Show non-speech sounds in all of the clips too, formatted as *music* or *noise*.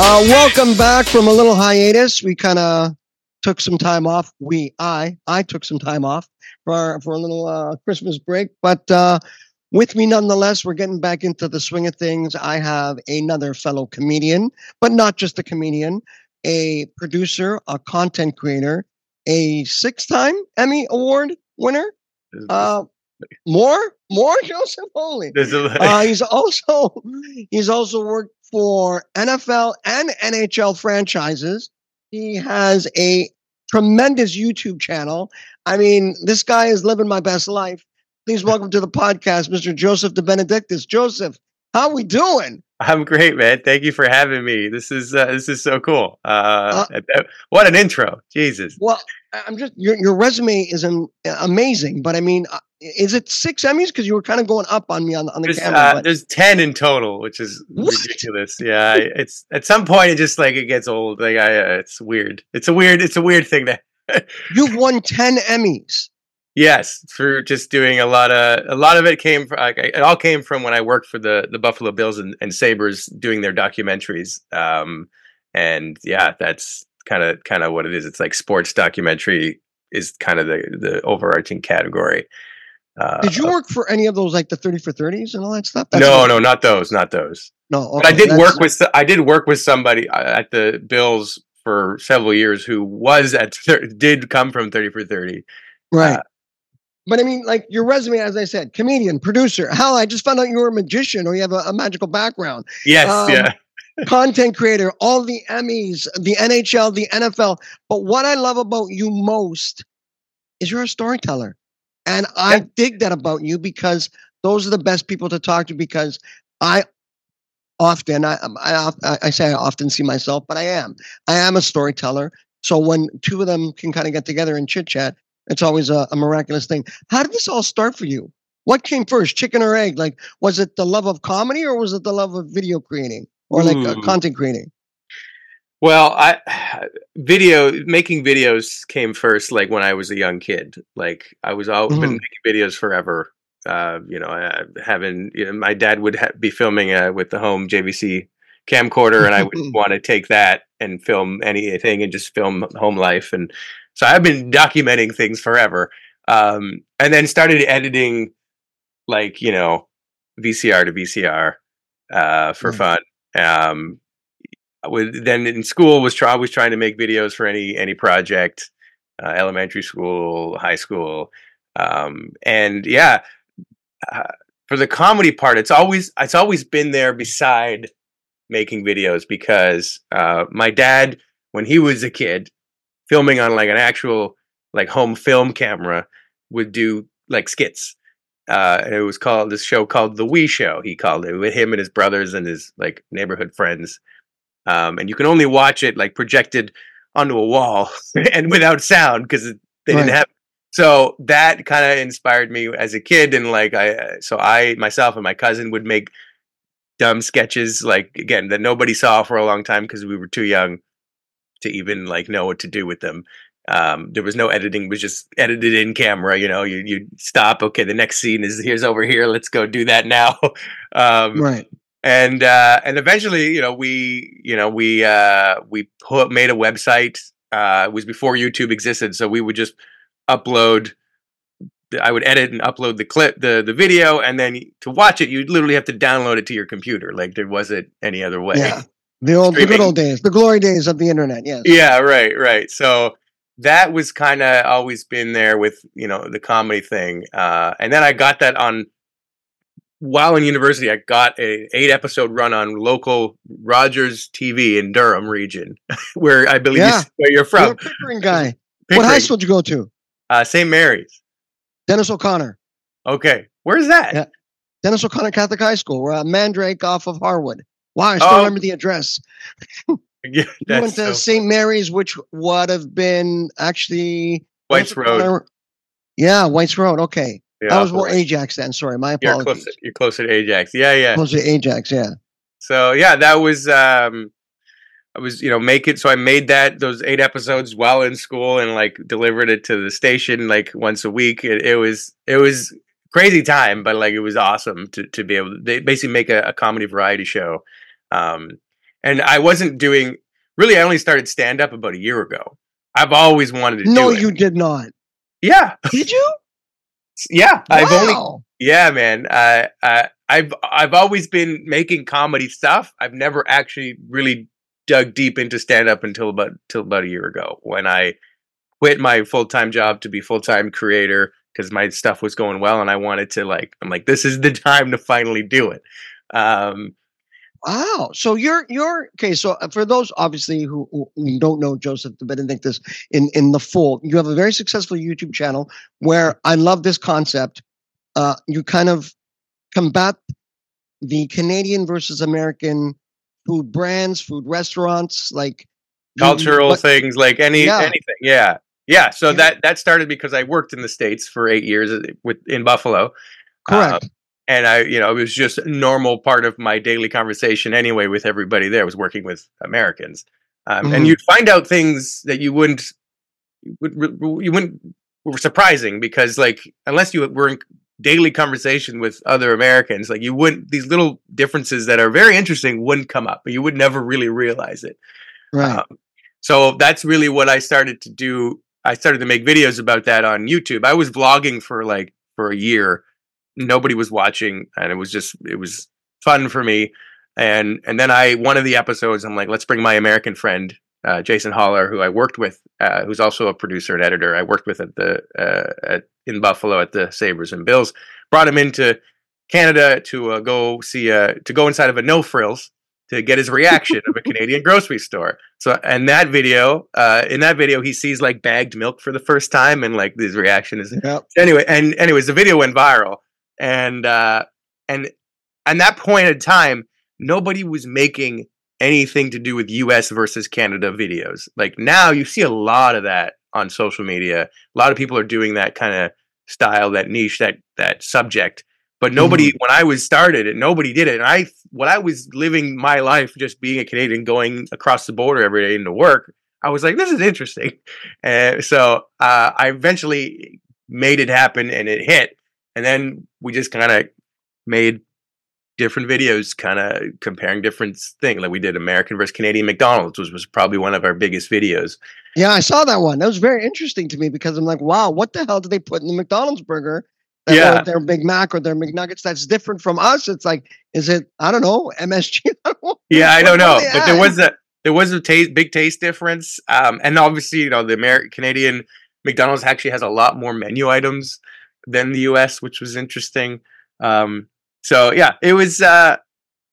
Uh, welcome back from a little hiatus. We kind of took some time off. We, I, I took some time off for for a little uh, Christmas break, but uh, with me nonetheless, we're getting back into the swing of things. I have another fellow comedian, but not just a comedian, a producer, a content creator, a six-time Emmy Award winner. Uh, more, more *laughs* Joseph Holy. Uh, he's also he's also worked for NFL and NHL franchises. He has a tremendous YouTube channel. I mean, this guy is living my best life. Please welcome to the podcast, Mr. Joseph DeBenedictis. Joseph, how we doing? I'm great, man. Thank you for having me. This is uh, this is so cool. Uh, uh, what an intro, Jesus. Well, I'm just your your resume is amazing, but I mean, uh, is it six Emmys? Because you were kind of going up on me on, on the there's, camera. Uh, there's ten in total, which is what? ridiculous. Yeah, it's at some point it just like it gets old. Like I, uh, it's weird. It's a weird. It's a weird thing that *laughs* you've won ten Emmys. Yes, for just doing a lot of a lot of it came from like, it all came from when I worked for the the Buffalo Bills and, and Sabres doing their documentaries. Um, and yeah, that's kind of kind of what it is. It's like sports documentary is kind of the the overarching category. Uh, Did you work for any of those, like the thirty for thirties and all that stuff? That's no, no, not those, not those. No, okay, but I did work with I did work with somebody uh, at the Bills for several years who was at did come from thirty for thirty. Right. Uh, but I mean, like your resume, as I said, comedian, producer. *laughs* Hell, I just found out you were a magician or you have a, a magical background. Yes, um, yeah. *laughs* content creator, all the Emmys, the NHL, the NFL. But what I love about you most is you're a storyteller. And I yeah. dig that about you because those are the best people to talk to because I often, I, I, I say I often see myself, but I am. I am a storyteller. So when two of them can kind of get together and chit chat, it's always a, a, miraculous thing. How did this all start for you? What came first, chicken or egg? Like, was it the love of comedy or was it the love of video creating or like uh, content creating? Well, I video making videos came first, like when I was a young kid. Like I was always mm-hmm. been making videos forever. Uh, you know, having you know, my dad would ha- be filming uh, with the home JVC camcorder, and I would *laughs* want to take that and film anything and just film home life. And so I've been documenting things forever. Um, and then started editing like, you know, VCR to VCR uh, for mm. fun. Um, with, then in school was try, was trying to make videos for any any project, uh, elementary school, high school, um, and yeah, uh, for the comedy part, it's always it's always been there beside making videos because uh, my dad, when he was a kid, filming on like an actual like home film camera would do like skits. Uh, and it was called this show called The Wee Show. He called it with him and his brothers and his like neighborhood friends. Um, and you can only watch it like projected onto a wall *laughs* and without sound because they right. didn't have. So that kind of inspired me as a kid, and like I, so I myself and my cousin would make dumb sketches like again that nobody saw for a long time because we were too young to even like know what to do with them. Um, there was no editing; it was just edited in camera. You know, you you stop. Okay, the next scene is here's over here. Let's go do that now. *laughs* um, right. And uh, and eventually, you know, we you know we uh, we put made a website. Uh, it was before YouTube existed, so we would just upload. I would edit and upload the clip, the the video, and then to watch it, you literally have to download it to your computer. Like there wasn't any other way. Yeah. The old, the good old days, the glory days of the internet. Yes. Yeah. Right. Right. So that was kind of always been there with you know the comedy thing, uh, and then I got that on while in university. I got a eight episode run on local Rogers TV in Durham region, *laughs* where I believe yeah. where you're from. You're Pickering guy. Pickering. *laughs* What high school did you go to? Uh, St. Mary's. Dennis O'Connor. Okay, where's that? Yeah. Dennis O'Connor Catholic High School. We're at Mandrake off of Harwood. Wow, I still oh. remember the address. *laughs* yeah, you went to so St. Mary's, which would have been actually White's Road. Yeah, White's Road. Okay. Yeah, I was more Ajax then. Sorry, my apologies. You're close, to, you're close to Ajax. Yeah, yeah. Close to Ajax, yeah. So yeah, that was um I was, you know, make it so I made that those eight episodes while in school and like delivered it to the station like once a week. It, it was it was crazy time, but like it was awesome to to be able to they basically make a, a comedy variety show um, and I wasn't doing really. I only started stand up about a year ago. I've always wanted to. No, you did not. Yeah, Did you? Yeah. I've only Yeah, man. Uh, uh, I've I've always been making comedy stuff. I've never actually really dug deep into stand up until about till about a year ago when I quit my full time job to be full time creator because my stuff was going well and I wanted to like I'm like this is the time to finally do it. Um, Wow. So you're you're okay. So uh, for those obviously who, who don't know Joseph DeBenedictis in in the full, you have a very successful YouTube channel where I love this concept. Uh, you kind of combat the Canadian versus American food brands, food restaurants, like cultural things like any Yeah. anything. Yeah, yeah. So Yeah. that that started because I worked in the states for eight years uh, with in Buffalo. Correct. Um, and I, you know, it was just a normal part of my daily conversation anyway with everybody there I was working with Americans. Um, Mhm. And you'd find out things that you wouldn't, you would, you wouldn't, were surprising because like, unless you were in daily conversation with other Americans, like you wouldn't, these little differences that are very interesting wouldn't come up, but you would never really realize it. right. Um, so that's really what I started to do. I started to make videos about that on YouTube. I was vlogging for like for a year. Nobody was watching, and it was just it was fun for me. And and then I one of the episodes, I'm like, let's bring my American friend uh, Jason Holler, who I worked with, uh, who's also a producer and editor. I worked with at the uh, at, in Buffalo at the Sabres and Bills. Brought him into Canada to uh, go see uh, to go inside of a no frills to get his reaction of a *laughs* Canadian grocery store. So, and that video, uh, in that video, he sees like bagged milk for the first time, and like his reaction is Yep. anyway. And anyways, the video went viral, and uh, and and that point in time, nobody was making anything to do with U.S. versus Canada videos. Like now, you see a lot of that on social media. A lot of people are doing that kind of style, that niche, that that subject. But nobody, when I was started, it nobody did it. And I, when I was living my life, just being a Canadian, going across the border every day into work, I was like, this is interesting. *laughs* And so uh, I eventually made it happen, and it hit. And then we just kind of made different videos, kind of comparing different things. Like we did American versus Canadian McDonald's, which was probably one of our biggest videos. Yeah, I saw that one. That was very interesting to me because I'm like, wow, what the hell did they put in the McDonald's burger? Yeah. their Big Mac or their McNuggets that's different from us. It's like, is it? I don't know, MSG. *laughs* I don't know. Yeah, I don't know, but there was a there was a taste, big taste difference, um, and obviously, you know, the American Canadian McDonald's actually has a lot more menu items than the U.S., which was interesting. Um, so yeah, it was uh,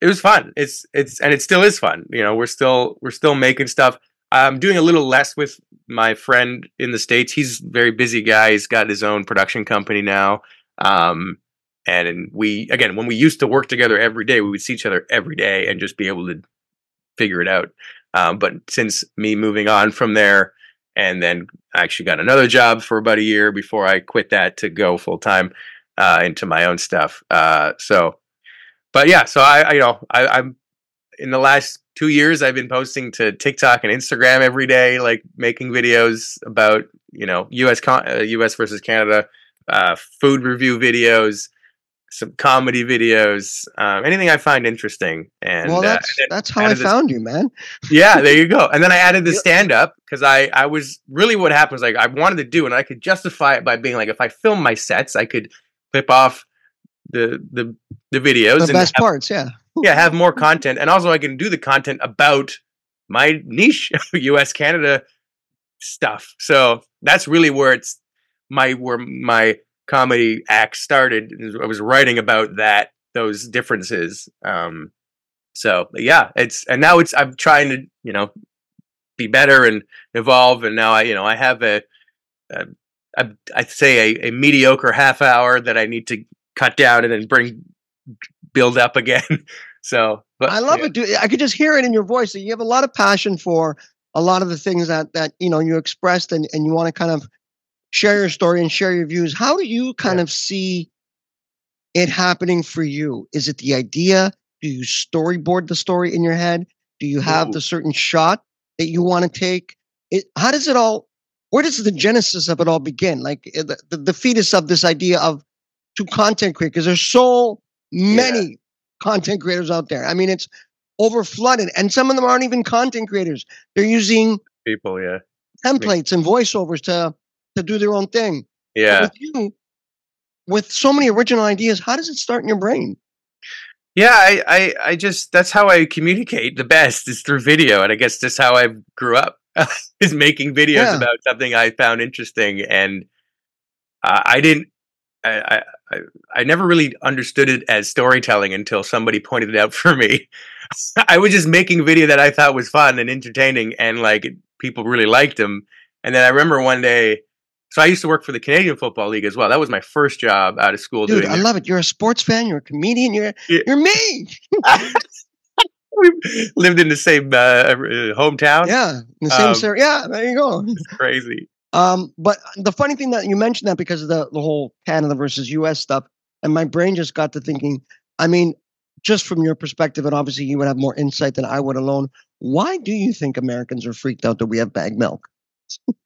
it was fun. It's it's and it still is fun. You know, we're still we're still making stuff. I'm doing a little less with my friend in the states. He's a very busy guy. He's got his own production company now. Um, and, we again, when we used to work together every day, we would see each other every day and just be able to figure it out. Um, but since me moving on from there, and then I actually got another job for about a year before I quit that to go full time uh, into my own stuff. Uh, so, but yeah, so I, I you know, I, I'm in the last two years, I've been posting to TikTok and Instagram every day, like making videos about you know U.S. Con- uh, U.S. versus Canada, uh, food review videos, some comedy videos, um, anything I find interesting. And well, uh, that's and that's how I this- found you, man. yeah, there you go. And then I added the stand up because I I was really what happened was like I wanted to do and I could justify it by being like if I film my sets, I could clip off the the the videos The and best have, parts, yeah. yeah have more content and also I can do the content about my niche *laughs* US Canada stuff. So that's really where it's my where my comedy act started. I was writing about that those differences. Um so yeah, it's and now it's I'm trying to, you know, be better and evolve and now I, you know, I have a, a, a I'd say a, a mediocre half hour that I need to cut down and then bring build up again. *laughs* so but I love yeah. it, dude. I could just hear it in your voice that you have a lot of passion for a lot of the things that that you know you expressed and, and you want to kind of share your story and share your views. How do you kind Yeah. of see it happening for you? Is it the idea? Do you storyboard the story in your head? Do you have Ooh. the certain shot that you want to take? It, how does it all? Where does the genesis of it all begin? Like uh, the, the, the fetus of this idea of to content create because there's so many content creators out there. I mean, it's over flooded, and some of them aren't even content creators. They're using people, yeah, templates and voiceovers to to do their own thing. But yeah. with you, with so many original ideas, how does it start in your brain? Yeah, I, I, I just that's how I communicate the best is through video, and I guess that's how I grew up *laughs* is making videos Yeah. about something I found interesting, and uh, I didn't, I, I, I, I never really understood it as storytelling until somebody pointed it out for me. *laughs* I was just making a video that I thought was fun and entertaining, and like people really liked them. And then I remember one day, so I used to work for the Canadian Football League as well. That was my first job out of school. Dude, I it. love it. You're a sports fan. You're a comedian. You're Yeah. you're me. we *laughs* lived in the same uh, uh, hometown. Yeah, in the same Um, ser- Yeah, there you go. Crazy. Um, but the funny thing that you mentioned that because of the, the whole Canada versus US stuff, and my brain just got to thinking, I mean, just from your perspective, and obviously you would have more insight than I would alone. Why do you think Americans are freaked out that we have bag milk?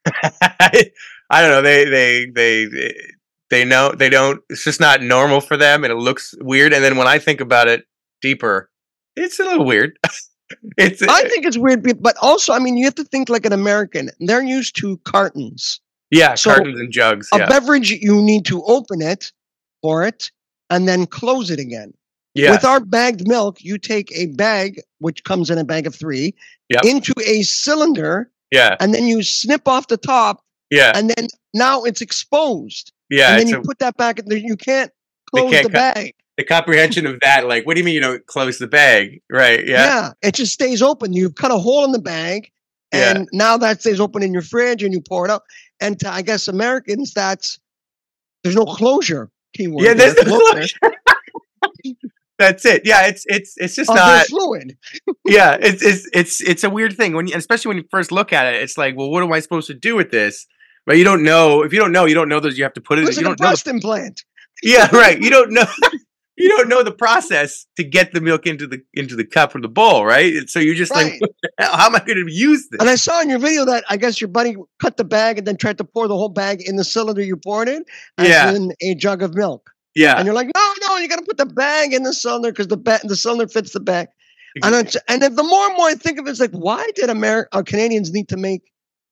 *laughs* I don't know. They, they, they, they know they don't. It's just not normal for them, and it looks weird. And then when I think about it deeper, it's a little weird. *laughs* it's I uh, think it's weird, but also, I mean, you have to think like an American. They're used to cartons. yeah, so cartons and jugs. A Yeah, beverage, you need to open it for it and then close it again. yeah, With our bagged milk, you take a bag, which comes in a bag of three, Yep. into a cylinder, yeah, and then you snip off the top, yeah, and then now it's exposed. yeah. and then you a, put that back in there. You can't close can't the cut- bag. the comprehension of that. Like, what do you mean you don't close the bag? Right? Yeah. Yeah, it just stays open. You've cut a hole in the bag, Yeah. and now that stays open in your fridge, and you pour it out. And to, I guess Americans, that's there's no closure. Keyword. yeah. there, There's no closure *laughs* *laughs* That's it. Yeah, it's it's it's just oh, of not. fluid. *laughs* yeah, it's it's it's it's a weird thing when you, especially when you first look at it. It's like, well, what am I supposed to do with this? But you don't know. If you don't know, you don't know that you have to put it. Looks You like a don't know. breast implant. Yeah, right. You don't know. *laughs* You don't know the process to get the milk into the into the cup or the bowl, right? And so you're just Right. like, what the hell? how am I going to use this? And I saw in your video that I guess your buddy cut the bag and then tried to pour the whole bag in the cylinder you poured in, as Yeah. in a jug of milk. yeah, And you're like, no, no, you got to put the bag in the cylinder because the ba- the cylinder fits the bag. And it's, and if the more and more I think of it, it's like, why did America, uh, Canadians need to make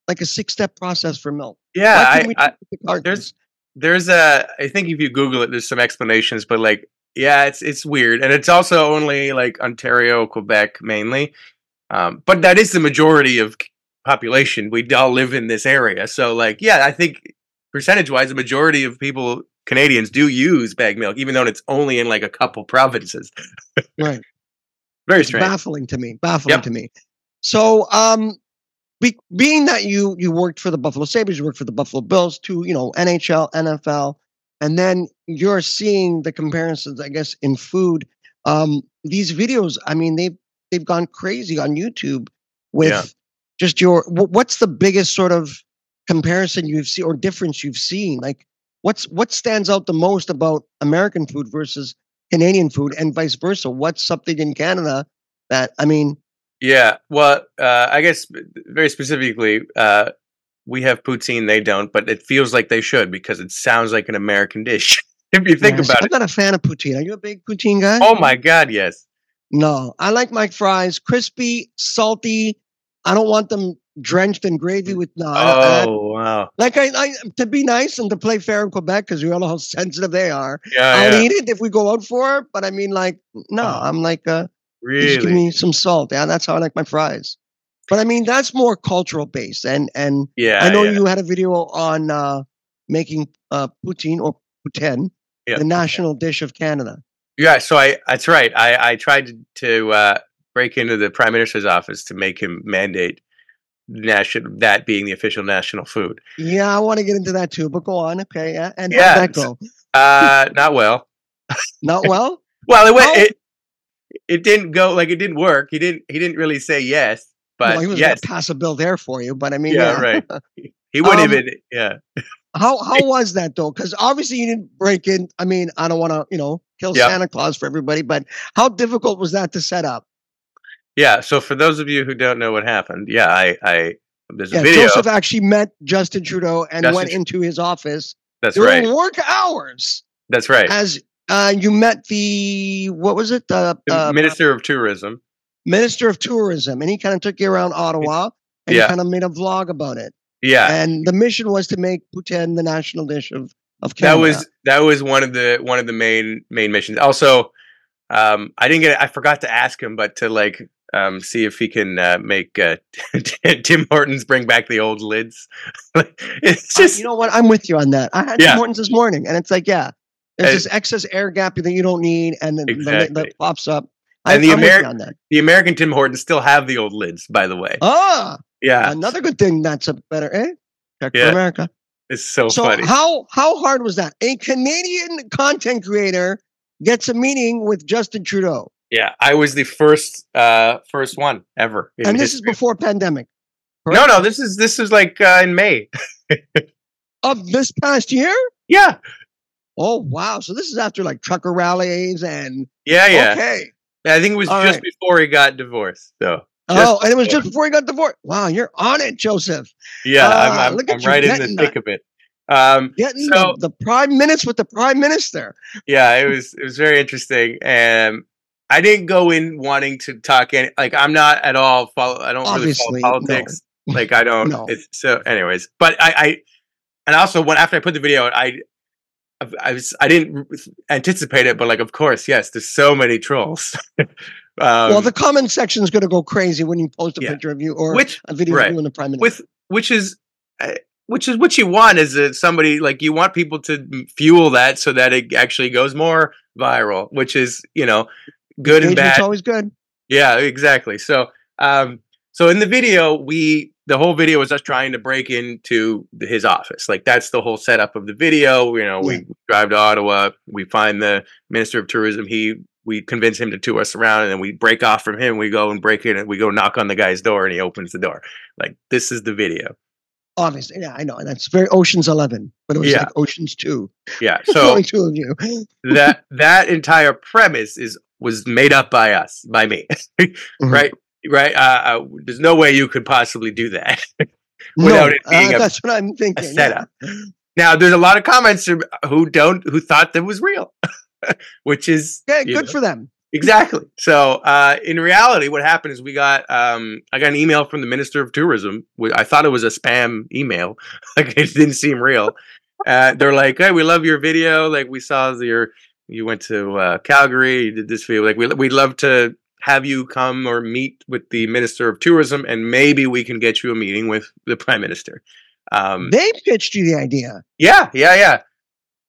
like a six step process for milk? yeah. I, I, the there's there's a. I think if you Google it, there's some explanations, but like, yeah, it's it's weird, and it's also only like Ontario, Quebec mainly, um, but that is the majority of population. We all live in this area, so like, yeah, I think percentage wise, the majority of people Canadians do use bag milk, even though it's only in like a couple provinces. *laughs* right. Very strange. baffling to me. Baffling Yep. to me. So, um, be, being that you you worked for the Buffalo Sabres, you worked for the Buffalo Bills, to you know NHL, NFL, and then you're seeing the comparisons, I guess, in food. Um, these videos, I mean, they've they've gone crazy on YouTube with Yeah. just your. What's the biggest sort of comparison you've seen or difference you've seen? Like, what's what stands out the most about American food versus Canadian food, and vice versa? What's something in Canada that I mean? Yeah, well, uh, I guess very specifically, uh, we have poutine, they don't, but it feels like they should because it sounds like an American dish. *laughs* if you think Yes, about I'm it. not a fan of poutine. Are you a big poutine guy? Oh my God, yes. No, I like my fries crispy, salty. I don't want them drenched in gravy with no. I- I- Oh wow. like I, I to be nice and to play fair in Quebec because we all know how *laughs* sensitive they are. Yeah, I'll yeah. eat it if we go out for it, but I mean, like, no, Oh, I'm like, uh, just give me some salt. Yeah, that's how I like my fries. But I mean, that's more cultural based, and and Yeah. I know yeah. you had a video on uh, making uh, poutine or poutine, Yeah. the national dish of Canada. Yeah, so I that's right. I I tried to, to uh, break into the prime minister's office to make him mandate national that being the official national food. Yeah, I want to get into that too, but go on. Okay, yeah, and Yeah, that go? Uh, not well. Not well. *laughs* Well, it went. How- It, it didn't go like it didn't work. He didn't. He didn't really say yes, but well, he was yes, gonna pass a bill there for you, but I mean, yeah, yeah, right. *laughs* He wouldn't Um, even. Yeah, How how *laughs* was that though? Because obviously you didn't break in. I mean, I don't want to you know kill Yeah. Santa Claus for everybody, but how difficult was that to set up? yeah. So for those of you who don't know what happened, yeah, I, I there's a video. Joseph actually met Justin Trudeau and Justin went into his office That's during right. work hours That's right. as uh, you met the what was it the The uh, Minister of Tourism. minister of tourism, and he kind of took you around Ottawa and Yeah. kind of made a vlog about it. Yeah, And the mission was to make poutine the national dish of of Canada. that was that was one of the one of the main main missions. Also, um, I didn't get I forgot to ask him, but to like um, see if he can uh, make uh, *laughs* Tim Hortons bring back the old lids. *laughs* it's just you know what? I'm with you on that. I had Yeah. Tim Hortons this morning, and it's like, yeah, there's this excess air gap that you don't need, and then the, the, Exactly. that pops up. And the I'm with you Ameri- on that. the American Tim Hortons still have the old lids, by the way. Ah, yeah, another good thing. That's a better, eh? Check Yeah. for America. it's so, So funny. how how hard was that? A Canadian content creator gets a meeting with Justin Trudeau, yeah, I was the first uh first one ever. and this is before pandemic. no, no. This is this is like uh, in May. *laughs* of this past year. Yeah, Oh wow! So this is after like trucker rallies and yeah, yeah. okay. I think it was All just right. before he got divorced. So oh, and it was before. just before he got divorced. Wow, you're on it, Joseph. yeah, Ah, I'm, I'm, at I'm you right in the thick of it. Um, Getting So- the, the prime minutes with the prime minister. yeah, it was it was very interesting, and I didn't go in wanting to talk any like I'm not at all follow. I don't really Obviously, follow no. politics. Like I don't. No. It's, so, anyways, but I, I and also when after I put the video, out, I. I was I didn't anticipate it, but like of course, yes. There's so many trolls. *laughs* um, well, the comment section is going to go crazy when you post a Yeah. picture of you or which a video right. of you and the prime minister. with which is uh, which is what you want is that somebody like you want people to fuel that so that it actually goes more viral which is you know good and bad always good. yeah exactly so um so in the video we the whole video was us trying to break into his office like that's the whole setup of the video you know Yeah. we drive to ottawa we find the minister of tourism he we convince him to tour us around and then we break off from him we go and break in and we go knock on the guy's door and he opens the door like this is the video Obviously, yeah, I know. And that's very Ocean's Eleven, but it was Yeah. like Ocean's Two. yeah So *laughs* so only two of you. that *laughs* that entire premise is was made up by us by me *laughs* mm-hmm. right right? Uh, uh, there's no way you could possibly do that *laughs* without it being a- that's what I'm thinking. a setup. Now there's a lot of comments who don't who thought that was real *laughs* which is Yeah, good know, for them. exactly. So uh in reality what happened is we got um i got an email from the minister of tourism i thought it was a spam email *laughs* like it didn't seem real. Uh they're like hey we love your video. Like we saw your you went to uh calgary you did this video. Like we, we'd love to have you come or meet with the minister of tourism and maybe we can get you a meeting with the prime minister um They pitched you the idea. yeah yeah yeah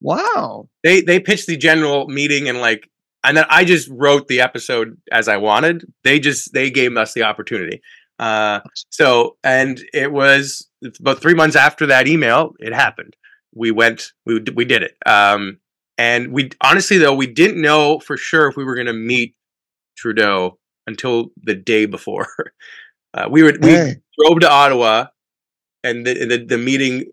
Wow. they they pitched the general meeting and like and then I just wrote the episode as I wanted. They just they gave us the opportunity. Uh so and it was about 3 months after that email it happened. We went we we did it. Um and we honestly though we didn't know for sure if we were going to meet Trudeau until the day before. *laughs* Uh, we were we Hey, drove to Ottawa, and the, the the meeting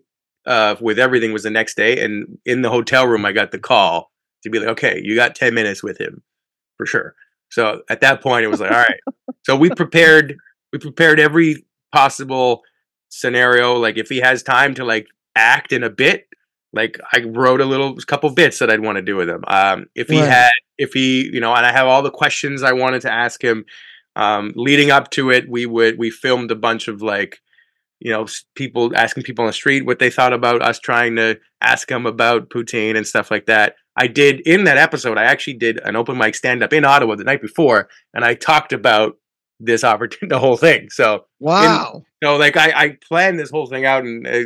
uh, with everything was the next day. And in the hotel room, I got the call to be like, "Okay, you got ten minutes with him for sure." So at that point, it was like, "All right." *laughs* So we prepared we prepared every possible scenario. Like if he has time to like act in a bit, like I wrote a little couple bits that I'd want to do with him. Um, if he Right. had, if he, you know, and I have all the questions I wanted to ask him. Um, leading up to it, we would we filmed a bunch of like, you know, people asking people on the street what they thought about us trying to ask them about poutine and stuff like that. I did in that episode. I actually did an open mic stand up in Ottawa the night before, and I talked about this opportunity, *laughs* the whole thing. So wow. so like I, I planned this whole thing out and uh,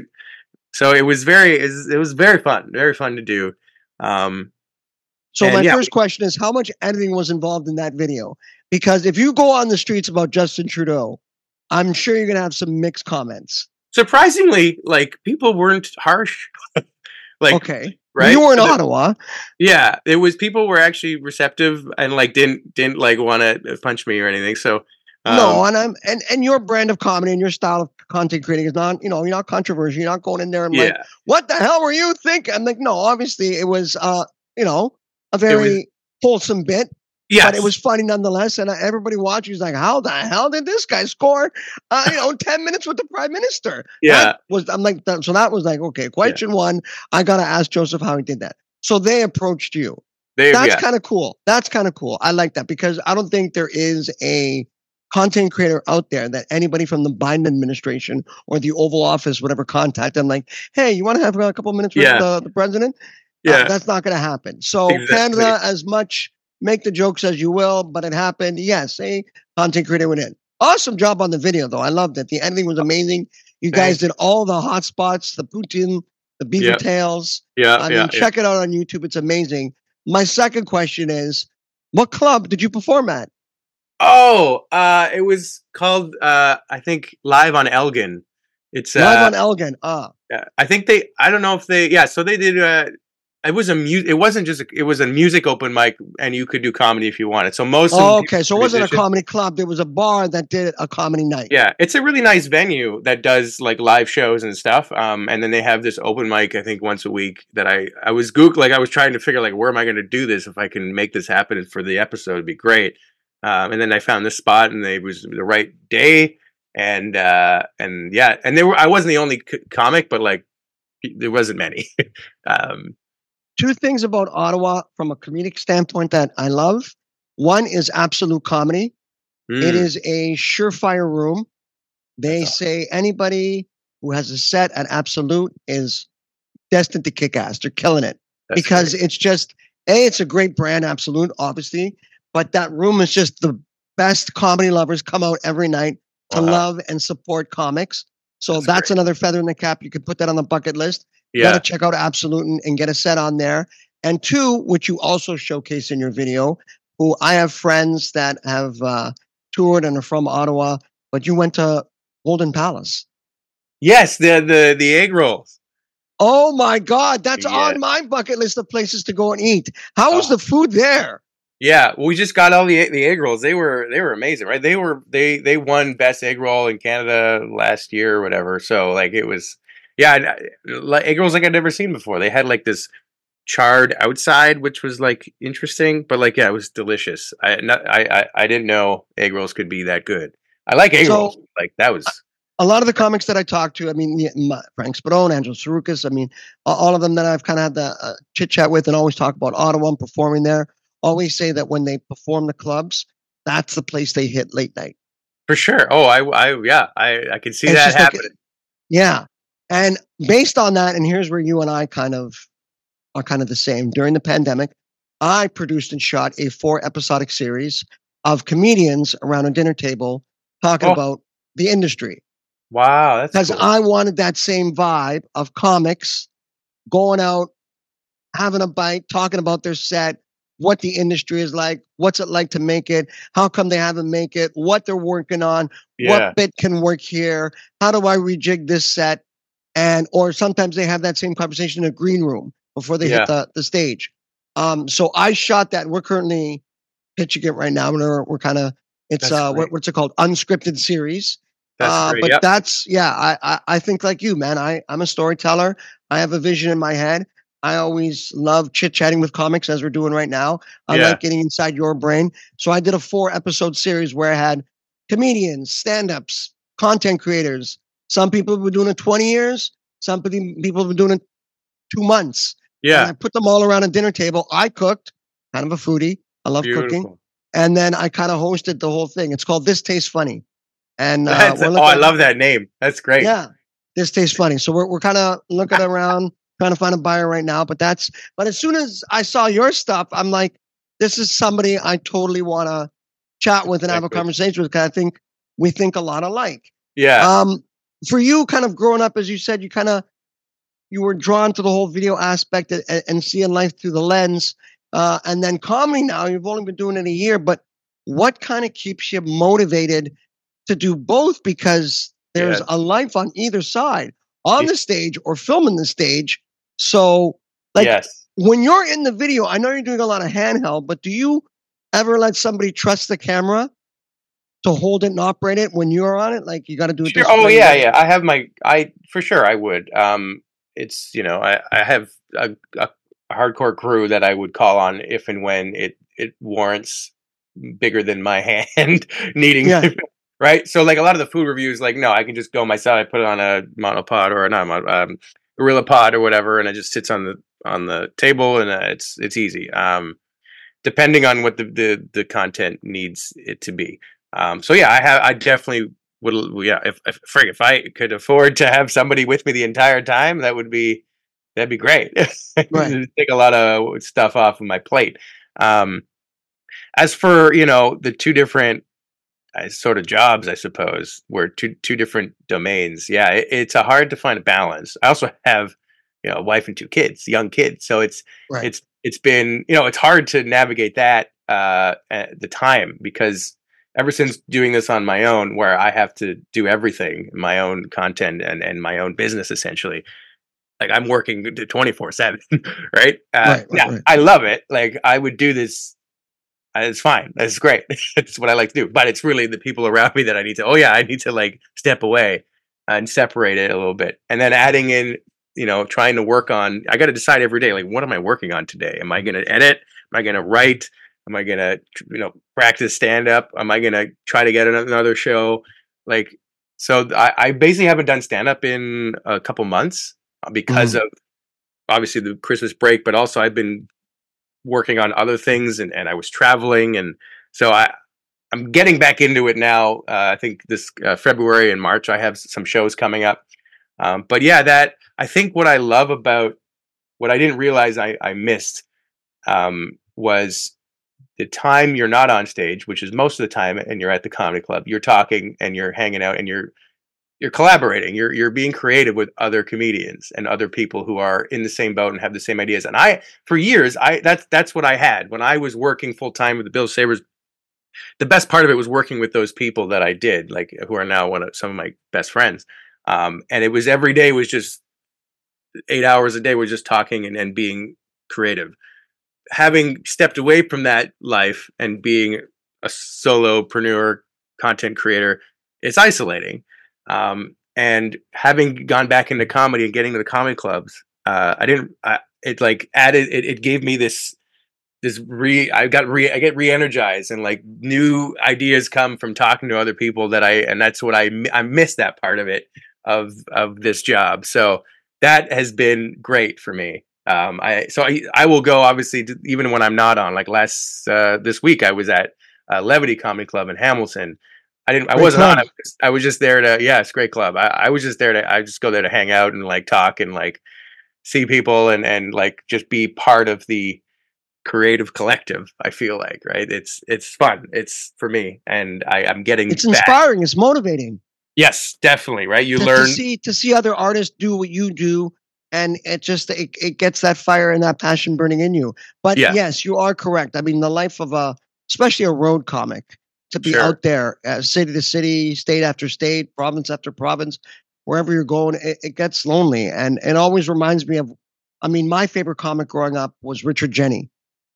so it was very it was, very fun very fun to do um So And my yeah, first question is how much editing was involved in that video? Because if you go on the streets about Justin Trudeau, I'm sure you're gonna have some mixed comments. surprisingly like people weren't harsh *laughs* like okay. right You were in The- Ottawa. yeah it was people were actually receptive and like didn't didn't like want to punch me or anything so um, no, and I'm and, and your brand of comedy and your style of content creating is not, you know, you're not controversial. You're not going in there and like, what the hell were you thinking? I'm like, no, obviously it was uh, you know, a very wholesome bit, yeah but it was funny nonetheless. And everybody watching is like, how the hell did this guy score? Uh, you know, *laughs* ten minutes with the prime minister. yeah That was I'm like, that, so that was like, okay, question one, I gotta ask Joseph how he did that. So they approached you. they That's yeah kind of cool. That's kind of cool. I like that because I don't think there is a content creator out there that anybody from the Biden administration or the Oval Office would ever contact them, like, hey, you want to have a couple minutes with Yeah. the, the president? Uh, Yeah. that's not going to happen. So Exactly. Canada, as much make the jokes as you will, but it happened. Yes, a content creator went in. Awesome job on the video, though. I loved it. The editing was amazing. You guys did all the hot spots, the poutine, the beaver Yep. tails. yeah, I mean, yeah. check it out on YouTube. It's amazing. My second question is, what club did you perform at? Oh, uh, it was called uh, I think Live on Elgin. It's uh, Live on Elgin. Ah, Yeah, I think they. I don't know if they. Yeah, so they did. Uh, it was a mu- It wasn't just. A, it was a music open mic, and you could do comedy if you wanted. So most. oh, okay. So it wasn't a comedy club. There was a bar that did a comedy night. Yeah, it's a really nice venue that does like live shows and stuff. Um, and then they have this open mic, I think once a week. That I I was goog like I was trying to figure like where am I going to do this if I can make this happen for the episode, it'd be great. Um, and then I found this spot, and it was the right day, and uh, and yeah, and they were. I wasn't the only c- comic, but like there wasn't many. *laughs* um, Two things about Ottawa from a comedic standpoint that I love. One is absolute comedy. It mm, is a surefire room. They That's say anybody who has a set at Absolute is destined to kick ass. They're killing it that's because great. it's just a it's a great brand, Absolute, obviously, but that room is just the best comedy lovers come out every night to Wow. love and support comics. So That's that's, another feather in the cap. You could put that on the bucket list. You yeah, got to check out Absolute and, and get a set on there. And two, which you also showcase in your video, who I have friends that have uh, toured and are from Ottawa, but you went to Golden Palace. yes, the the the egg rolls. Oh my God, that's Yeah. on my bucket list of places to go and eat. How was Oh. the food there? Yeah, we just got all the the egg rolls. They were they were amazing, right? They were they they won best egg roll in Canada last year or whatever. So like it was, yeah, uh, like, egg rolls like I'd never seen before. They had like this charred outside, which was like interesting, but like yeah, it was delicious. I not, I, I I didn't know egg rolls could be that good. I like egg So- rolls. Like that was A lot of the comics that I talked to, I mean, my, Frank Spadone, Angelo Tsarouchas, I mean, all of them that I've kind of had the uh, chit chat with and always talk about Ottawa and performing there, always say that when they perform the clubs, that's the place they hit late night. for sure. Oh, I I yeah, I I can see It's that just like- happening. Yeah. And based on that, and here's where you and I kind of are kind of the same. During the pandemic, I produced and shot a four episodic series of comedians around a dinner table talking Oh. about the industry. wow, that's Because cool. I wanted that same vibe of comics going out, having a bite, talking about their set, what the industry is like, what's it like to make it, how come they haven't make it, what they're working on, yeah. what bit can work here how do i rejig this set and or sometimes they have that same conversation in a green room before they Yeah. hit the, the stage um so i shot that we're currently pitching it right now we're, we're kind of it's That's uh what, what's it called unscripted series That's uh, great. but Yep. that's yeah I, I i think like you man i i'm a storyteller i have a vision in my head i always love chit chatting with comics as we're doing right now. I Yeah. like getting inside your brain. So i did a four episode series where i had comedians stand-ups content creators. Some people have been doing it 20 years. Some people have been doing it two months. And yeah. i put them all around a dinner table. I cooked kind of a foodie. I love cooking. And then i kind of hosted the whole thing. It's called this tastes funny. And uh, oh, I love that name. That's great. yeah, this tastes funny. So we're we're kind of looking *laughs* around, trying to find a buyer right now. But that's but as soon as I saw your stuff, I'm like, this is somebody I totally want to chat with and have a conversation with. Because I think we think a lot alike. Yeah. Um, for you, kind of growing up, as you said, you kind of you were drawn to the whole video aspect and, and seeing life through the lens. Uh, and then comedy now, you've only been doing it a year, but what kind of keeps you motivated to do both? Because there's Yeah. a life on either side, on the stage or filming the stage. So, like, yes. when you're in the video, I know you're doing a lot of handheld, but do you ever let somebody trust the camera to hold it and operate it when you're on it? Like, you got to do it. Sure. Oh yeah, yeah. I have my. I for sure I would. Um, it's you know I I have a, a, hardcore crew that I would call on if and when it it warrants bigger than my *laughs* hand needing. Yeah. right. So like a lot of the food reviews, like no, I can just go myself. I put it on a monopod or not um, gorilla pod or whatever, and it just sits on the on the table, and uh, it's it's easy. Um, depending on what the, the the content needs it to be. Um, so yeah, I have I definitely would yeah if if, frig, if I could afford to have somebody with me the entire time, that would be that'd be great. *laughs* right. Take a lot of stuff off of my plate. Um, as for you know the two different uh, sort of jobs, I suppose, were two two different domains. Yeah, it, it's a hard to find a balance. I also have you know a wife and two kids, young kids, so it's right. it's it's been you know it's hard to navigate that uh, at the time because ever since doing this on my own, where I have to do everything, my own content and and my own business essentially. Like I'm working 24 seven, *laughs* right? Uh, right, right, yeah, right. I love it. Like I would do this it's fine. It's great. *laughs* it's what I like to do. But it's really the people around me that I need to. Oh yeah, I need to like step away and separate it a little bit, and then adding in, you know, trying to work on. I got to decide every day, like, what am I working on today? Am I going to edit? Am I going to write? Am I going to, you know, practice stand up? Am I going to try to get another show? Like, so I, I basically haven't done stand up in a couple months uh, because mm. of obviously the Christmas break, but also I've been working on other things and, and I was traveling and so I I'm getting back into it now. Uh, I think this uh, February and March I have some shows coming up. Um, but yeah, that I think what I love about what I didn't realize I, I missed um, was the time you're not on stage, which is most of the time, and you're at the comedy club. You're talking and you're hanging out and you're you're collaborating you're you're being creative with other comedians and other people who are in the same boat and have the same ideas. And i for years i that's that's what i had. When i was working full time with the bill Sabres the best part of it was working with those people that i did like who are now one of some of my best friends. Um, and it was every day was just eight hours a day we're just talking and, and being creative. Having stepped away from that life and being a solopreneur content creator it's isolating um, and having gone back into comedy and getting to the comedy clubs, uh, I didn't. I, it like added. It, it gave me this this re I got re I get re-energized and like new ideas come from talking to other people that I and that's what I I miss that part of it of of this job. So that has been great for me. Um I so I I will go obviously to, even when I'm not on like last uh this week I was at uh, Levity Comedy Club in Hamilton I didn't. I great wasn't club. on. I was, I was, just there to. Yeah, it's great club. I, I was just there to. I just go there to hang out and like talk and like see people and and like just be part of the creative collective. I feel like right. It's it's fun. It's for me, and I, I'm getting. It's inspiring. It's motivating. Yes, definitely. Right. You to, learn to see to see other artists do what you do and it just it, it gets that fire and that passion burning in you but yeah. yes you are correct i mean the life of a especially a road comic to be sure. out there, uh, city to city, state after state, province after province, wherever you're going, it, it, gets lonely. And it always reminds me of, I mean, my favorite comic growing up was Richard Jeni,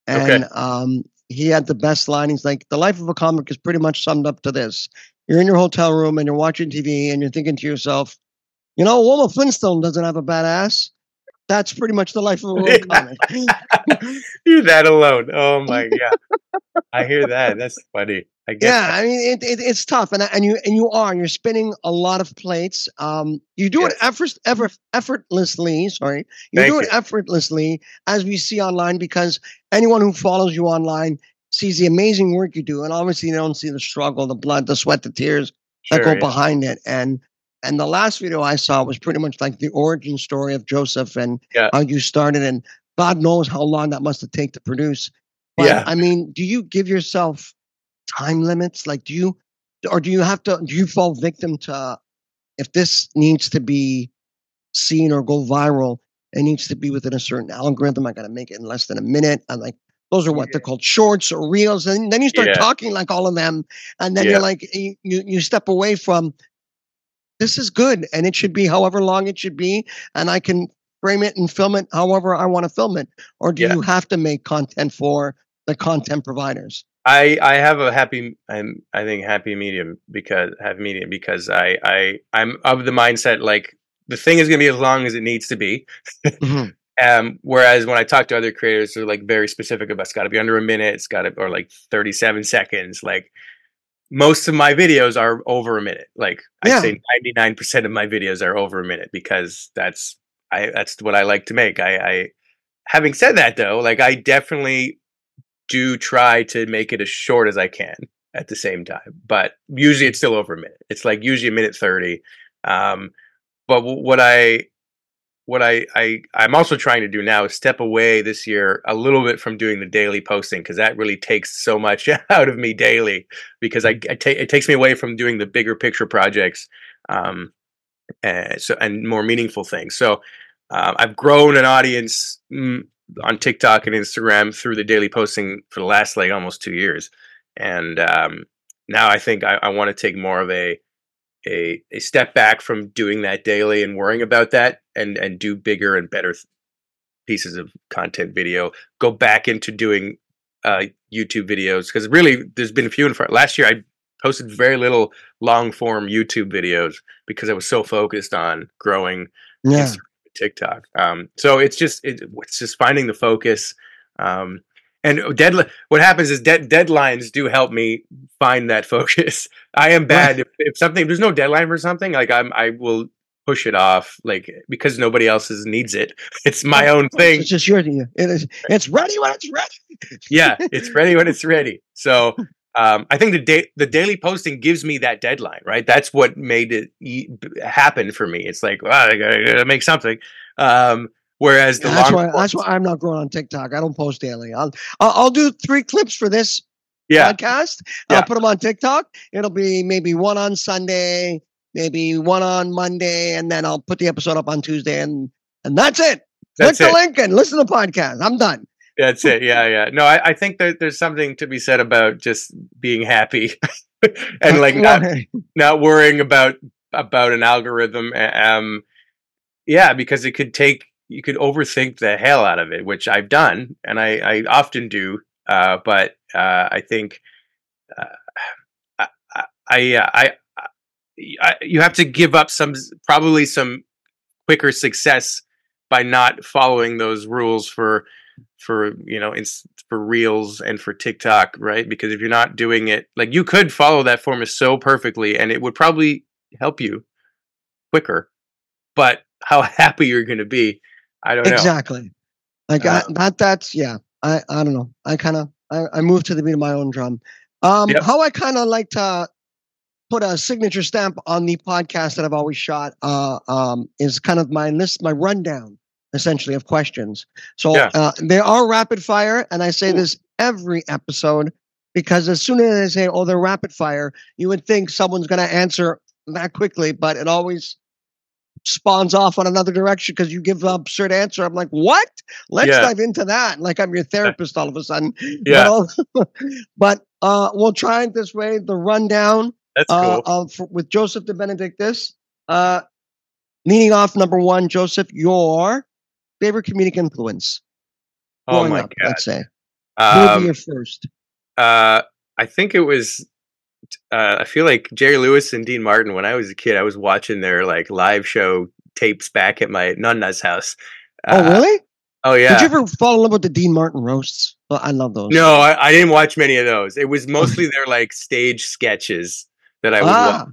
And okay. um, he had the best line. He's like, the life of a comic is pretty much summed up to this. You're in your hotel room and you're watching TV and you're thinking to yourself, you know, Wilma Flintstone doesn't have a bad ass. That's pretty much the life of a *laughs* comic. *laughs* You're that alone. Oh my *laughs* god! I hear that. That's funny. I guess. Yeah, I mean it, it, it's tough, and and you and you are you're spinning a lot of plates. Um, you do yes. it effort, ever effortlessly. Sorry, you Thank do it effortlessly, as we see online, because anyone who follows you online sees the amazing work you do, and obviously they don't see the struggle, the blood, the sweat, the tears sure, that go yeah. behind it. And and the last video I saw was pretty much like the origin story of Joseph and yeah. how you started, and God knows how long that must have taken to produce. But, yeah. I mean, do you give yourself time limits? Like, do you, or do you have to, do you fall victim to, if this needs to be seen or go viral, it needs to be within a certain algorithm. I got to make it in less than a minute. I'm like, those are what yeah. they're called shorts or reels. And then you start yeah. talking like all of them. And then yeah. you're like, you, you step away from this is good and it should be however long it should be. And I can frame it and film it however I want to film it. Or do you have to make content for the content providers? I I have a happy I'm I think happy medium because have medium because I I I'm of the mindset like the thing is gonna be as long as it needs to be. mm-hmm. *laughs* Um, whereas when I talk to other creators, they're like very specific about it's got to be under a minute, it's got to or like 37 seconds. Like most of my videos are over a minute. Like yeah. I say 99% of my videos are over a minute because that's I that's what I like to make. I, I having said that though, like I definitely do try to make it as short as I can. at the same time. But usually it's still over a minute. It's like usually a minute 30. Um, but what I what I, I I'm also trying to do now is step away this year a little bit from doing the daily posting because that really takes so much *laughs* out of me daily because I, I take it takes me away from doing the bigger picture projects um and so and more meaningful things. So uh, I've grown an audience mm, on TikTok and Instagram through the daily posting for the last like almost two years, and um, now I think I, I want to take more of a a, a step back from doing that daily and worrying about that and and do bigger and better th- pieces of content video go back into doing uh, youtube videos because really there's been a few in front last year i posted very little long form youtube videos because i was so focused on growing Yeah. Tiktok. Um, so it's just it, it's just finding the focus um, and deadline what happens is dead deadlines do help me find that *laughs* focus. I am bad if, if something there's no deadline for something like i'm i will push it off like because nobody else's needs it. *laughs* It's my own thing. It's just your It is. It's ready when it's ready. yeah it's ready when it's ready. So *laughs* um, I think the day the daily posting gives me that deadline, right? That's what made it e- happen for me. It's like, well, I gotta, I gotta make something. Um, whereas the that's long why. That's why I'm not growing on TikTok. I don't post daily. I'll I'll, I'll do three clips for this yeah, podcast. Yeah. I'll put them on TikTok. It'll be maybe one on Sunday, maybe one on Monday, and then I'll put the episode up on Tuesday, and and that's it. that's Click it. the link and listen to the podcast. I'm done. That's it. Yeah, yeah. No, I, I think that there's something to be said about just being happy *laughs* and like not *laughs* not worrying about about an algorithm. Um, yeah, because it could take you could overthink the hell out of it, which I've done and I, I often do. Uh, but uh, I think uh, I, I, I, I, I you have to give up some probably some quicker success by not following those rules for for you know ins- for reels and for TikTok, right? Because if you're not doing it, like you could follow that formula so perfectly, and it would probably help you quicker. But how *laughs* happy you're going to be, I don't know. Exactly. Like I, Um, that. That's yeah. I I don't know. I kind of I, I moved to the beat of my own drum. Um, Yep. how I kind of like to put a signature stamp on the podcast that I've always shot. Uh, um, is kind of my list, my rundown, essentially of questions. So Yeah. uh, they are rapid fire, and I say this every episode because as soon as they say, "Oh, they're rapid fire," you would think someone's going to answer that quickly, but it always spawns off on another direction because you give an absurd answer. I'm like, what? Let's Yeah. dive into that. Like I'm your therapist all of a sudden. *laughs* Yeah. But, *laughs* but uh, we'll try it this way. The rundown That's uh, cool. of, for, with Joseph DeBenedictis. Uh, leading off number one, Joseph, your favorite comedic influence oh my up, god. let's say. Who would be Um, your first? uh, I think it was. Uh, I feel like Jerry Lewis and Dean Martin. When I was a kid, I was watching their like live show tapes back at my nonna's house. oh, Uh, really? Oh yeah. Did you ever fall in love with the Dean Martin roasts? Oh, I love those. No, I, I didn't watch many of those. It was mostly *laughs* their like stage sketches that I would ah,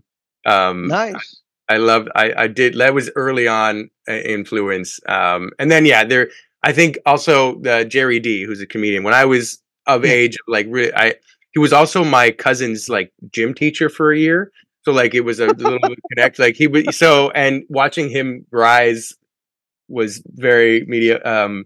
watch. Um, nice. I loved. I I did. That was early on uh, influence. Um, and then yeah, there. I think also uh, Gerry Dee, who's a comedian. When I was of age, like I, he was also my cousin's like gym teacher for a year. So like it was a *laughs* little connect. Like he was so, and watching him rise was very media um,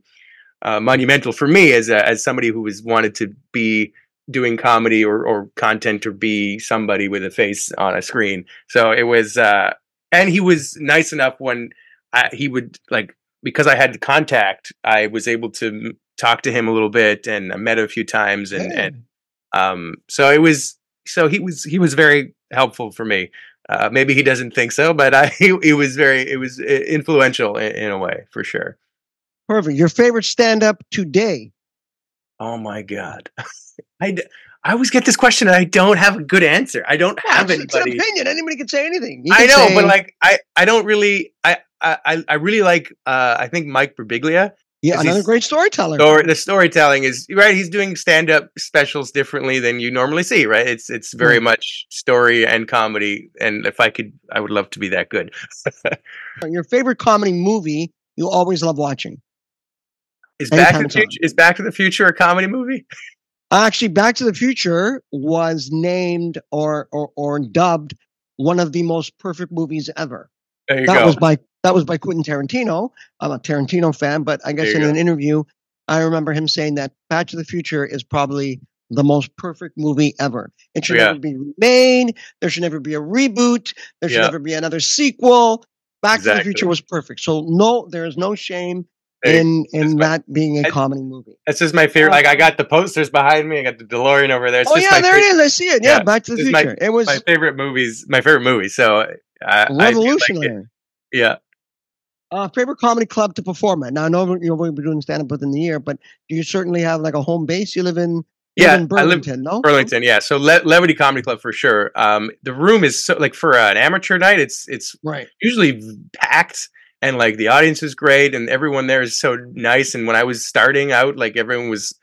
uh, monumental for me as a, as somebody who was wanted to be doing comedy or, or content or be somebody with a face on a screen. So it was, uh, and he was nice enough when I, he would like because I had contact, I was able to talk to him a little bit and I met him a few times and, Yeah. and um, so it was so he was he was very helpful for me. Uh, maybe he doesn't think so, but I *laughs* he, he was very it was influential in, in a way for sure. Perfect. Your favorite stand up today? Oh my god, *laughs* I I always get this question and I don't have a good answer. I don't Well, have it's, it's an opinion. Anybody can say anything. You I know, say- but like I I don't really I I I really like uh I think Mike Birbiglia. yeah, another great storyteller. Story, the storytelling is right. He's doing stand up specials differently than you normally see. Right? It's it's very Mm. much story and comedy. And if I could, I would love to be that good. *laughs* Your favorite comedy movie you always love watching? Is Back to the. Future is Back to the Future a comedy movie? Actually, Back to the Future was named or or, or dubbed one of the most perfect movies ever. There you that go. was by that was by Quentin Tarantino. I'm a Tarantino fan, but I guess in you an interview, I remember him saying that Back to the Future is probably the most perfect movie ever. It should Yeah. never be remade. There should never be a reboot. There should Yeah. never be another sequel. Back to the Future was perfect. So no, there is no shame In in my- that being a I- comedy movie. That's just my favorite. Like I got the posters behind me. I got the DeLorean over there. It's oh yeah, there it is. I see it. Yeah, yeah, Back to the it's my- Future. it was my favorite movies. My favorite movie. So I, I do like Yeah. Uh, favorite comedy club to perform at. Now I know you'll be doing stand up within the year, but do you certainly have like a home base? You live in you live Yeah, in I live Burlington, no? Burlington, yeah. So Le- Levity Comedy Club for sure. Um, the room is so like for an amateur night, it's it's Right. usually packed and like the audience was great and everyone there is so nice. And when I was starting out, like everyone was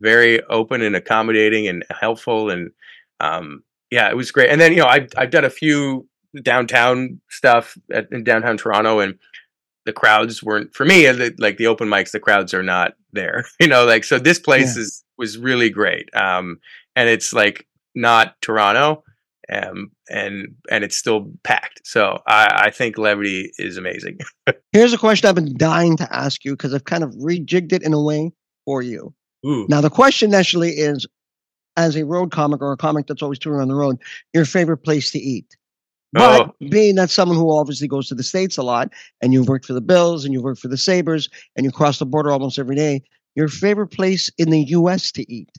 very open and accommodating and helpful and um, yeah, it was great. And then you know I've I've done a few downtown stuff at, in downtown Toronto and the crowds weren't for me the, like the open mics the crowds are not there *laughs* you know like so this place is was really great um and it's like not toronto um and and it's still packed so i i think levity is amazing *laughs* Here's a question I've been dying to ask you because I've kind of rejigged it in a way for you. Ooh. Now the question naturally is, as a road comic or a comic that's always touring on the road, your favorite place to eat. But Oh. being that someone who obviously goes to the states a lot, and you've worked for the Bills and you've worked for the Sabres, and you cross the border almost every day, your favorite place in the U.S. to eat?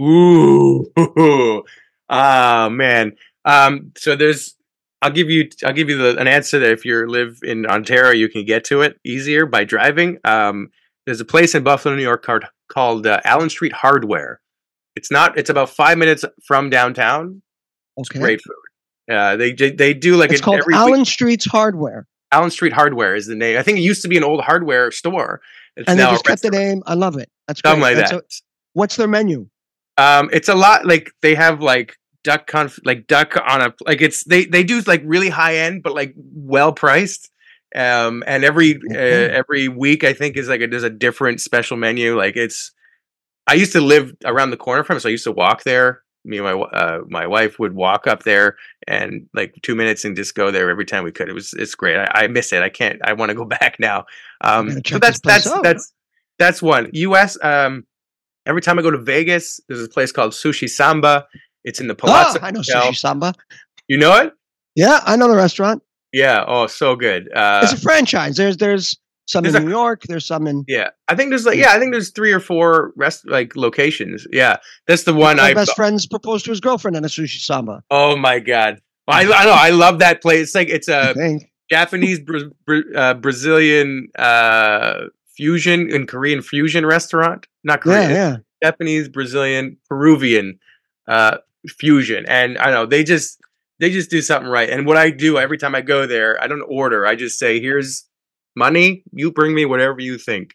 Ooh, *laughs* *laughs* ah man. Um, so there's, I'll give you, I'll give you the, an answer that if you live in Ontario, you can get to it easier by driving. Um, there's a place in Buffalo, New York called called uh, Allen Street Hardware. It's not. It's about five minutes from downtown. It's Okay, great food. Uh, they they do like it's called Allen week- Street's Hardware, Allen Street Hardware is the name. I think it used to be an old hardware store. It's and they just kept the name. I love it. That's great. something like And that. so what's their menu? Um, it's a lot like they have like duck conf like duck on a like it's they they do like really high end but like well priced. Um, and every uh, every week I think is like a, there's a different special menu. Like it's I used to live around the corner from it, so I used to walk there. Me and my uh, my wife would walk up there and like two minutes and just go there every time we could. It was it's great. I, I miss it. I can't. I want to go *laughs* back now. Um, so that's that's out. that's that's one. U.S. Um, every time I go to Vegas, there's a place called Sushi Samba. It's in the Palazzo. Ah, I know Hotel. Sushi Samba. You know it? Yeah, I know the restaurant. Yeah. Oh, so good. Uh, it's a franchise. There's there's some there's in a- New York. There's some in. yeah. I think there's like yeah. I think there's three or four rest like locations. Yeah. That's the one My I. best friend's proposed to his girlfriend at a sushi samba. Oh my god. I, I know. I love that place. It's like it's a. Japanese Bra- Bra- uh, Brazilian uh, fusion and Korean fusion restaurant. Not Korean. Yeah, yeah. Japanese, Brazilian, Peruvian uh, fusion, and I know they just they just do something right. And what I do every time I go there, I don't order. I just say, "Here's money. You bring me whatever you think."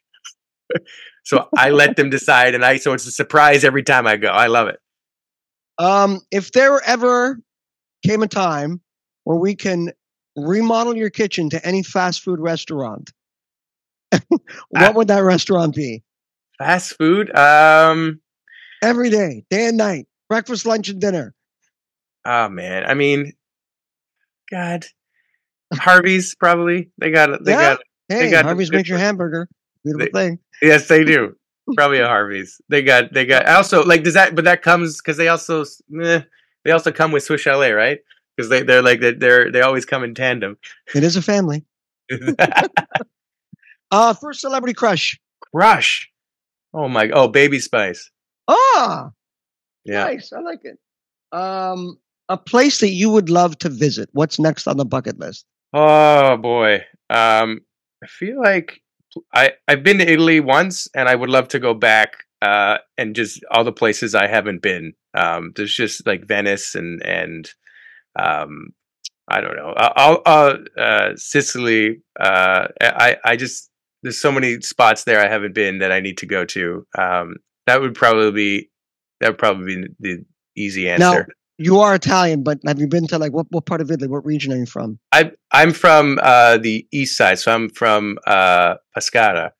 *laughs* so I let them decide, and I so it's a surprise every time I go. I love it. Um, if there ever came a time where we can remodel your kitchen to any fast food restaurant, *laughs* what Ah. would that restaurant be? Fast food. Um. Every day, day and night, breakfast, lunch, and dinner. Oh man. I mean, God. Harvey's probably. They got it. They Yeah. got Hey, got Harvey's makes your hamburger. Beautiful They- thing. Yes, they do. *laughs* Probably a Harvey's. They got they got also like does that but that comes because they also eh, they also come with Swiss Chalet, right? Because they they're like they're, they're they always come in tandem. It is a family. *laughs* Uh, first celebrity crush. Crush. Oh my oh baby spice. Ah, Yeah. nice. I like it. Um, a place that you would love to visit. What's next on the bucket list? Oh boy. Um I feel like I I've been to Italy once and I would love to go back uh and just all the places I haven't been. Um there's just like Venice and and um I don't know. I'll, uh, uh, Sicily. Uh, I I just there's so many spots there I haven't been that I need to go to. Um, that would probably be that would probably be the easy Now, answer. You are Italian, but have you been to like what, what part of Italy? What region are you from? I I'm from uh, the east side, so I'm from uh, Pescara,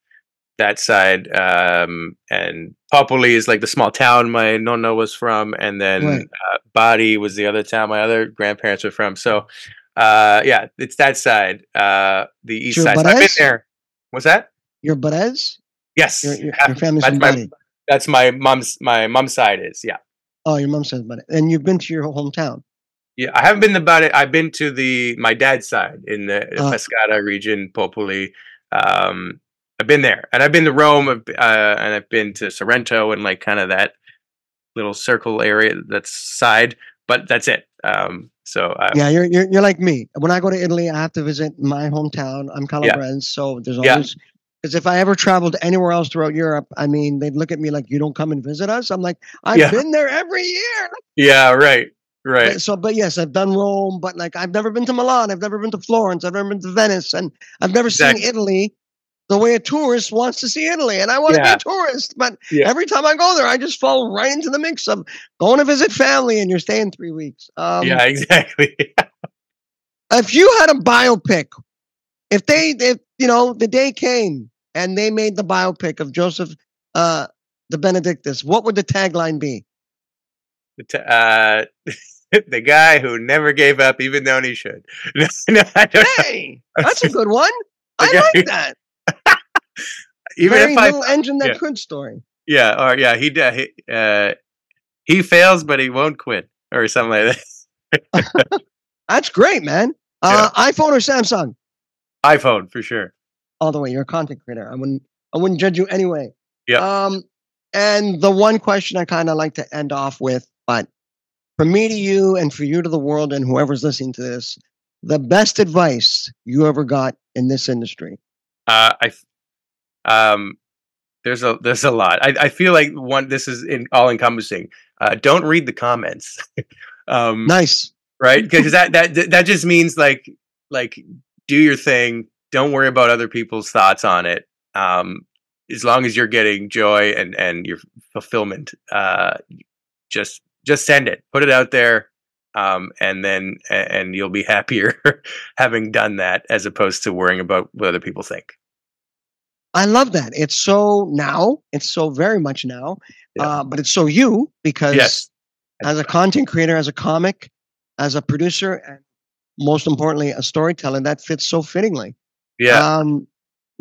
that side, um, and Popoli is like the small town my nonna was from, and then Right. uh, Bari was the other town my other grandparents were from. So, uh, yeah, it's that side, uh, the east Sure, side. So I've been there. What's that? Your Barese? Yes, Your, your, your family's my Bari. That's my mom's my mom's side is yeah. Oh, your mom says Bari. And you've been to your hometown. Yeah, I haven't been about it. I've been to the my dad's side in the Ah. Pescara region, Popoli. Um, I've been there, and I've been to Rome, uh, and I've been to Sorrento and like kind of that little circle area that's side. But that's it. Um, so uh, Yeah, you're, you're you're like me. When I go to Italy, I have to visit my hometown. I'm Calabrese, so there's Yeah. always because if I ever traveled anywhere else throughout Europe, I mean, they'd look at me like you don't come and visit us. I'm like, I've Yeah. been there every year. yeah, right, right. So, but yes, I've done Rome, but like I've never been to Milan. I've never been to Florence. I've never been to Venice, and I've never Exactly. seen Italy the way a tourist wants to see Italy. And I want to Yeah. be a tourist, but Yeah. every time I go there, I just fall right into the mix of going to visit family, and you're staying three weeks. Um, yeah, *laughs* exactly. if you had a biopic, if they, if you know, the day came and they made the biopic of Joseph, uh, DeBenedictis, what would the tagline be? Uh, *laughs* the guy who never gave up, even though he should. *laughs* No, no, I Hey, that's a good one. *laughs* I like that. even Very if I little engine that yeah. could story. Yeah, or yeah, he d- he uh, he fails, but he won't quit, or something like that. That's great, man. Uh, iPhone or Samsung? iPhone for sure. All the way. You're a content creator. I wouldn't. I wouldn't judge you anyway. Yeah. Um, and the one question I kind of like to end off with, but for me to you, and for you to the world, and whoever's listening to this, the best advice you ever got in this industry. Uh, I um, there's a there's a lot. I I feel like one this is in, all encompassing. Uh, don't read the comments. *laughs* um, Nice. right? Because that that that just means like like do your thing. Don't worry about other people's thoughts on it. Um, as long as you're getting joy and and your fulfillment, uh, just just send it, put it out there, um, and then and you'll be *laughs* happier having done that as opposed to worrying about what other people think. I love that. It's so now. It's so very much now. Yeah. Uh, but it's so you because Yes. as a content creator, as a comic, as a producer, and most importantly, a storyteller, that fits so fittingly. Yeah. Um,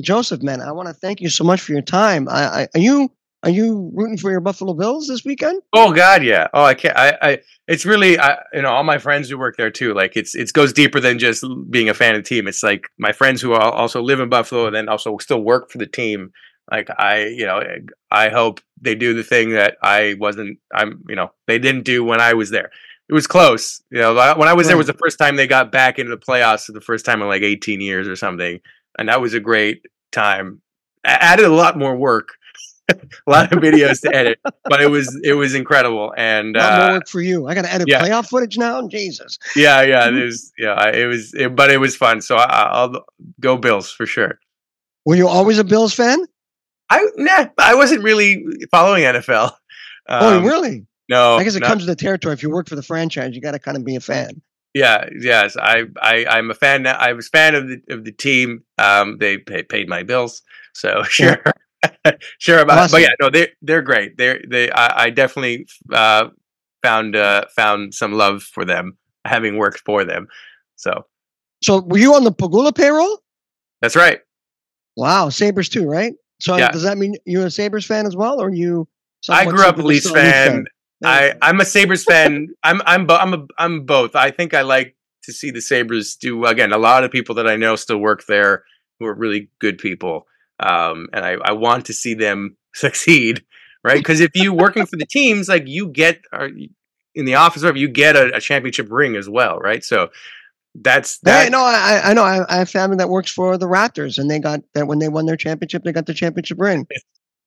Joseph, man, I want to thank you so much for your time. I, I, are you are you rooting for your Buffalo Bills this weekend? Oh God, yeah. Oh, I can't. I, I. It's really, I, you know, all my friends who work there too. Like, it's it goes deeper than just being a fan of the team. It's like my friends who also live in Buffalo and then also still work for the team. Like, I, you know, I hope they do the thing that I wasn't. I'm, you know, they didn't do when I was there. It was close. You know, when I was there Right. was the first time they got back into the playoffs for the first time in like 18 years or something, and that was a great time. A- added a lot more work. *laughs* a lot of videos to edit, but it was it was incredible. And uh, more work for you. I got to edit yeah. playoff footage now. Jesus. yeah, yeah, Mhm. was yeah, it was, it, but it was fun. So I, I'll go Bills for sure. Were you always a Bills fan? I nah, I wasn't really following NFL. oh, Um, really? No, I guess it not- comes with the territory. If you work for the franchise, you got to kind of be a fan. Yeah, yes, I, I, I'm a fan. now- I was fan of the of the team. Um, they pay, paid my bills, so *laughs* sure, *laughs* sure about. Awesome. But yeah, no, they they're great. They're they. I, I definitely uh, found uh, found some love for them, having worked for them. So So, were you on the Pegula payroll? that's right. Wow, Sabres too, right? So, Yeah. does that mean you're a Sabres fan as well, or you? I grew up a secretly Leafs still Leafs fan. I. I'm a Sabres fan. I'm I'm I'm a, I'm both. I think I like to see the Sabres do again. A lot of people that I know still work there who are really good people, um, and I I want to see them *laughs* succeed, right? Because if you working for the teams, like you get or in the office, or if you get a, a championship ring as well, right? So that's that. no, I, I- I know. I, I have family that works for the Raptors, and they got that when they won their championship, they got the championship ring.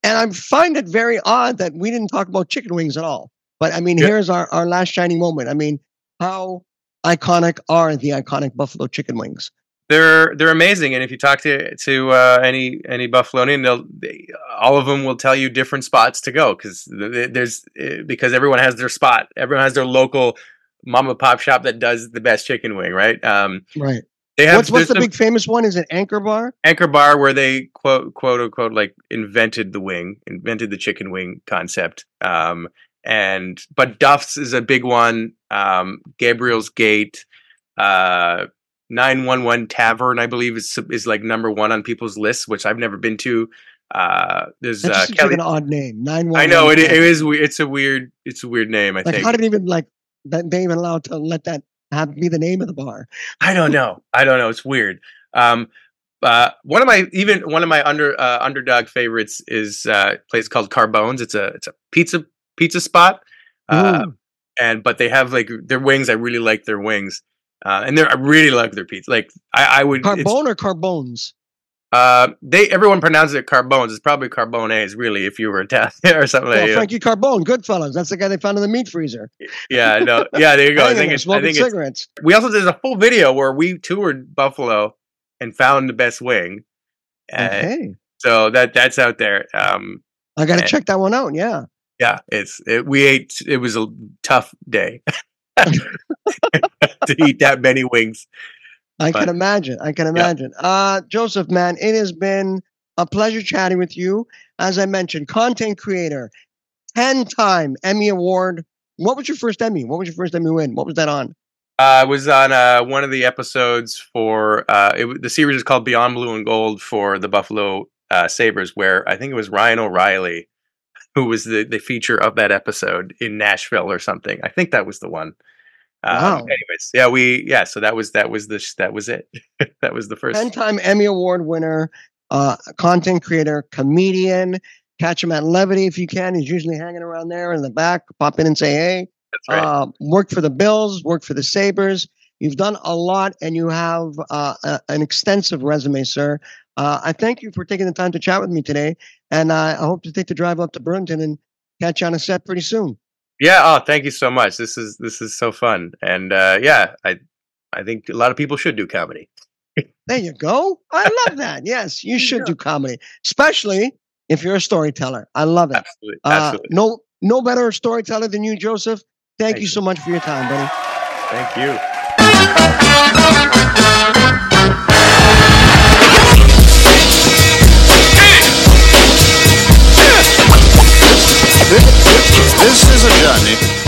And I find it very odd that we didn't talk about chicken wings at all. But I mean, here's our, our last shining moment. I mean, how iconic are the iconic Buffalo chicken wings? they're they're amazing and if you talk to to uh, any any buffalonian they'll they, all of them will tell you different spots to go because there's eh, because everyone has their spot everyone has their local mom and pop shop that does the best chicken wing right um Right. Have what's what's the there's big famous one? Is it Anchor Bar? Anchor Bar where they quote quote unquote like invented the wing, invented the chicken wing concept. Um, and but Duff's is a big one. Um, Gabriel's Gate, uh, nine one one Tavern, I believe is is like number one on people's lists, which I've never been to. Uh, there's uh, Kelly. like an odd name. Nine one. I know it, it is. It's a weird. It's a weird name. I Like think. how did even like that? They even allowed to let that have be the name of the bar? I don't know. I don't know. It's weird. Um, uh, one of my even one of my under uh, underdog favorites is uh, a place called Carbones. It's a it's a pizza pizza spot, uh, and but they have like their wings. I really like their wings, uh, and they're I really like their pizza. Like I, I would it's- Carbone or Carbones? Uh, they everyone pronounces it Carbones. It's probably Carbones, really, if you were *laughs* Italian or something like Well, that. Frankie Carbone, Goodfellas. That's the guy they found in the meat freezer. Yeah, no, yeah. There you go. I think it's. I smoking think it's cigarettes. we also did a full video where we toured Buffalo and found the best wing. Uh, Okay, So that that's out there. Um, I got to check that one out. Yeah. Yeah, it's it, we ate. It was a tough day *laughs* to eat that many wings. I But- can imagine. I can imagine. Uh, Joseph, man, it has been a pleasure chatting with you. As I mentioned, content creator, 10 time Emmy Award. What was your first Emmy? What was your first Emmy win? What was that on? Uh, I was on uh, one of the episodes for uh, it, the series is called Beyond Blue and Gold for the Buffalo uh, Sabres, where I think it was Ryan O'Reilly who was the, the feature of that episode in Nashville or something. I think that was the one. Um, Wow. Anyways, yeah, we yeah. So that was that was the that was it. *laughs* that was the first. 10 time Emmy Award winner, uh, content creator, comedian. Catch him at Levity if you can. He's usually hanging around there in the back. Pop in and say, hey. That's right. uh, worked for the Bills, worked for the Sabres. You've done a lot and you have uh, a, an extensive resume, sir. Uh, I thank you for taking the time to chat with me today. And uh, I hope to take the drive up to Burlington and catch you on a set pretty soon. yeah. Oh, thank you so much. This is this is so fun, and uh, yeah, I I think a lot of people should do comedy. *laughs* There you go. I love that. Yes, you should do comedy, especially if you're a storyteller. I love it. Absolutely, Uh, absolutely. no, no better storyteller than you, Joseph. Thank Thank you you. so much for your time, buddy. Thank you. This is a journey.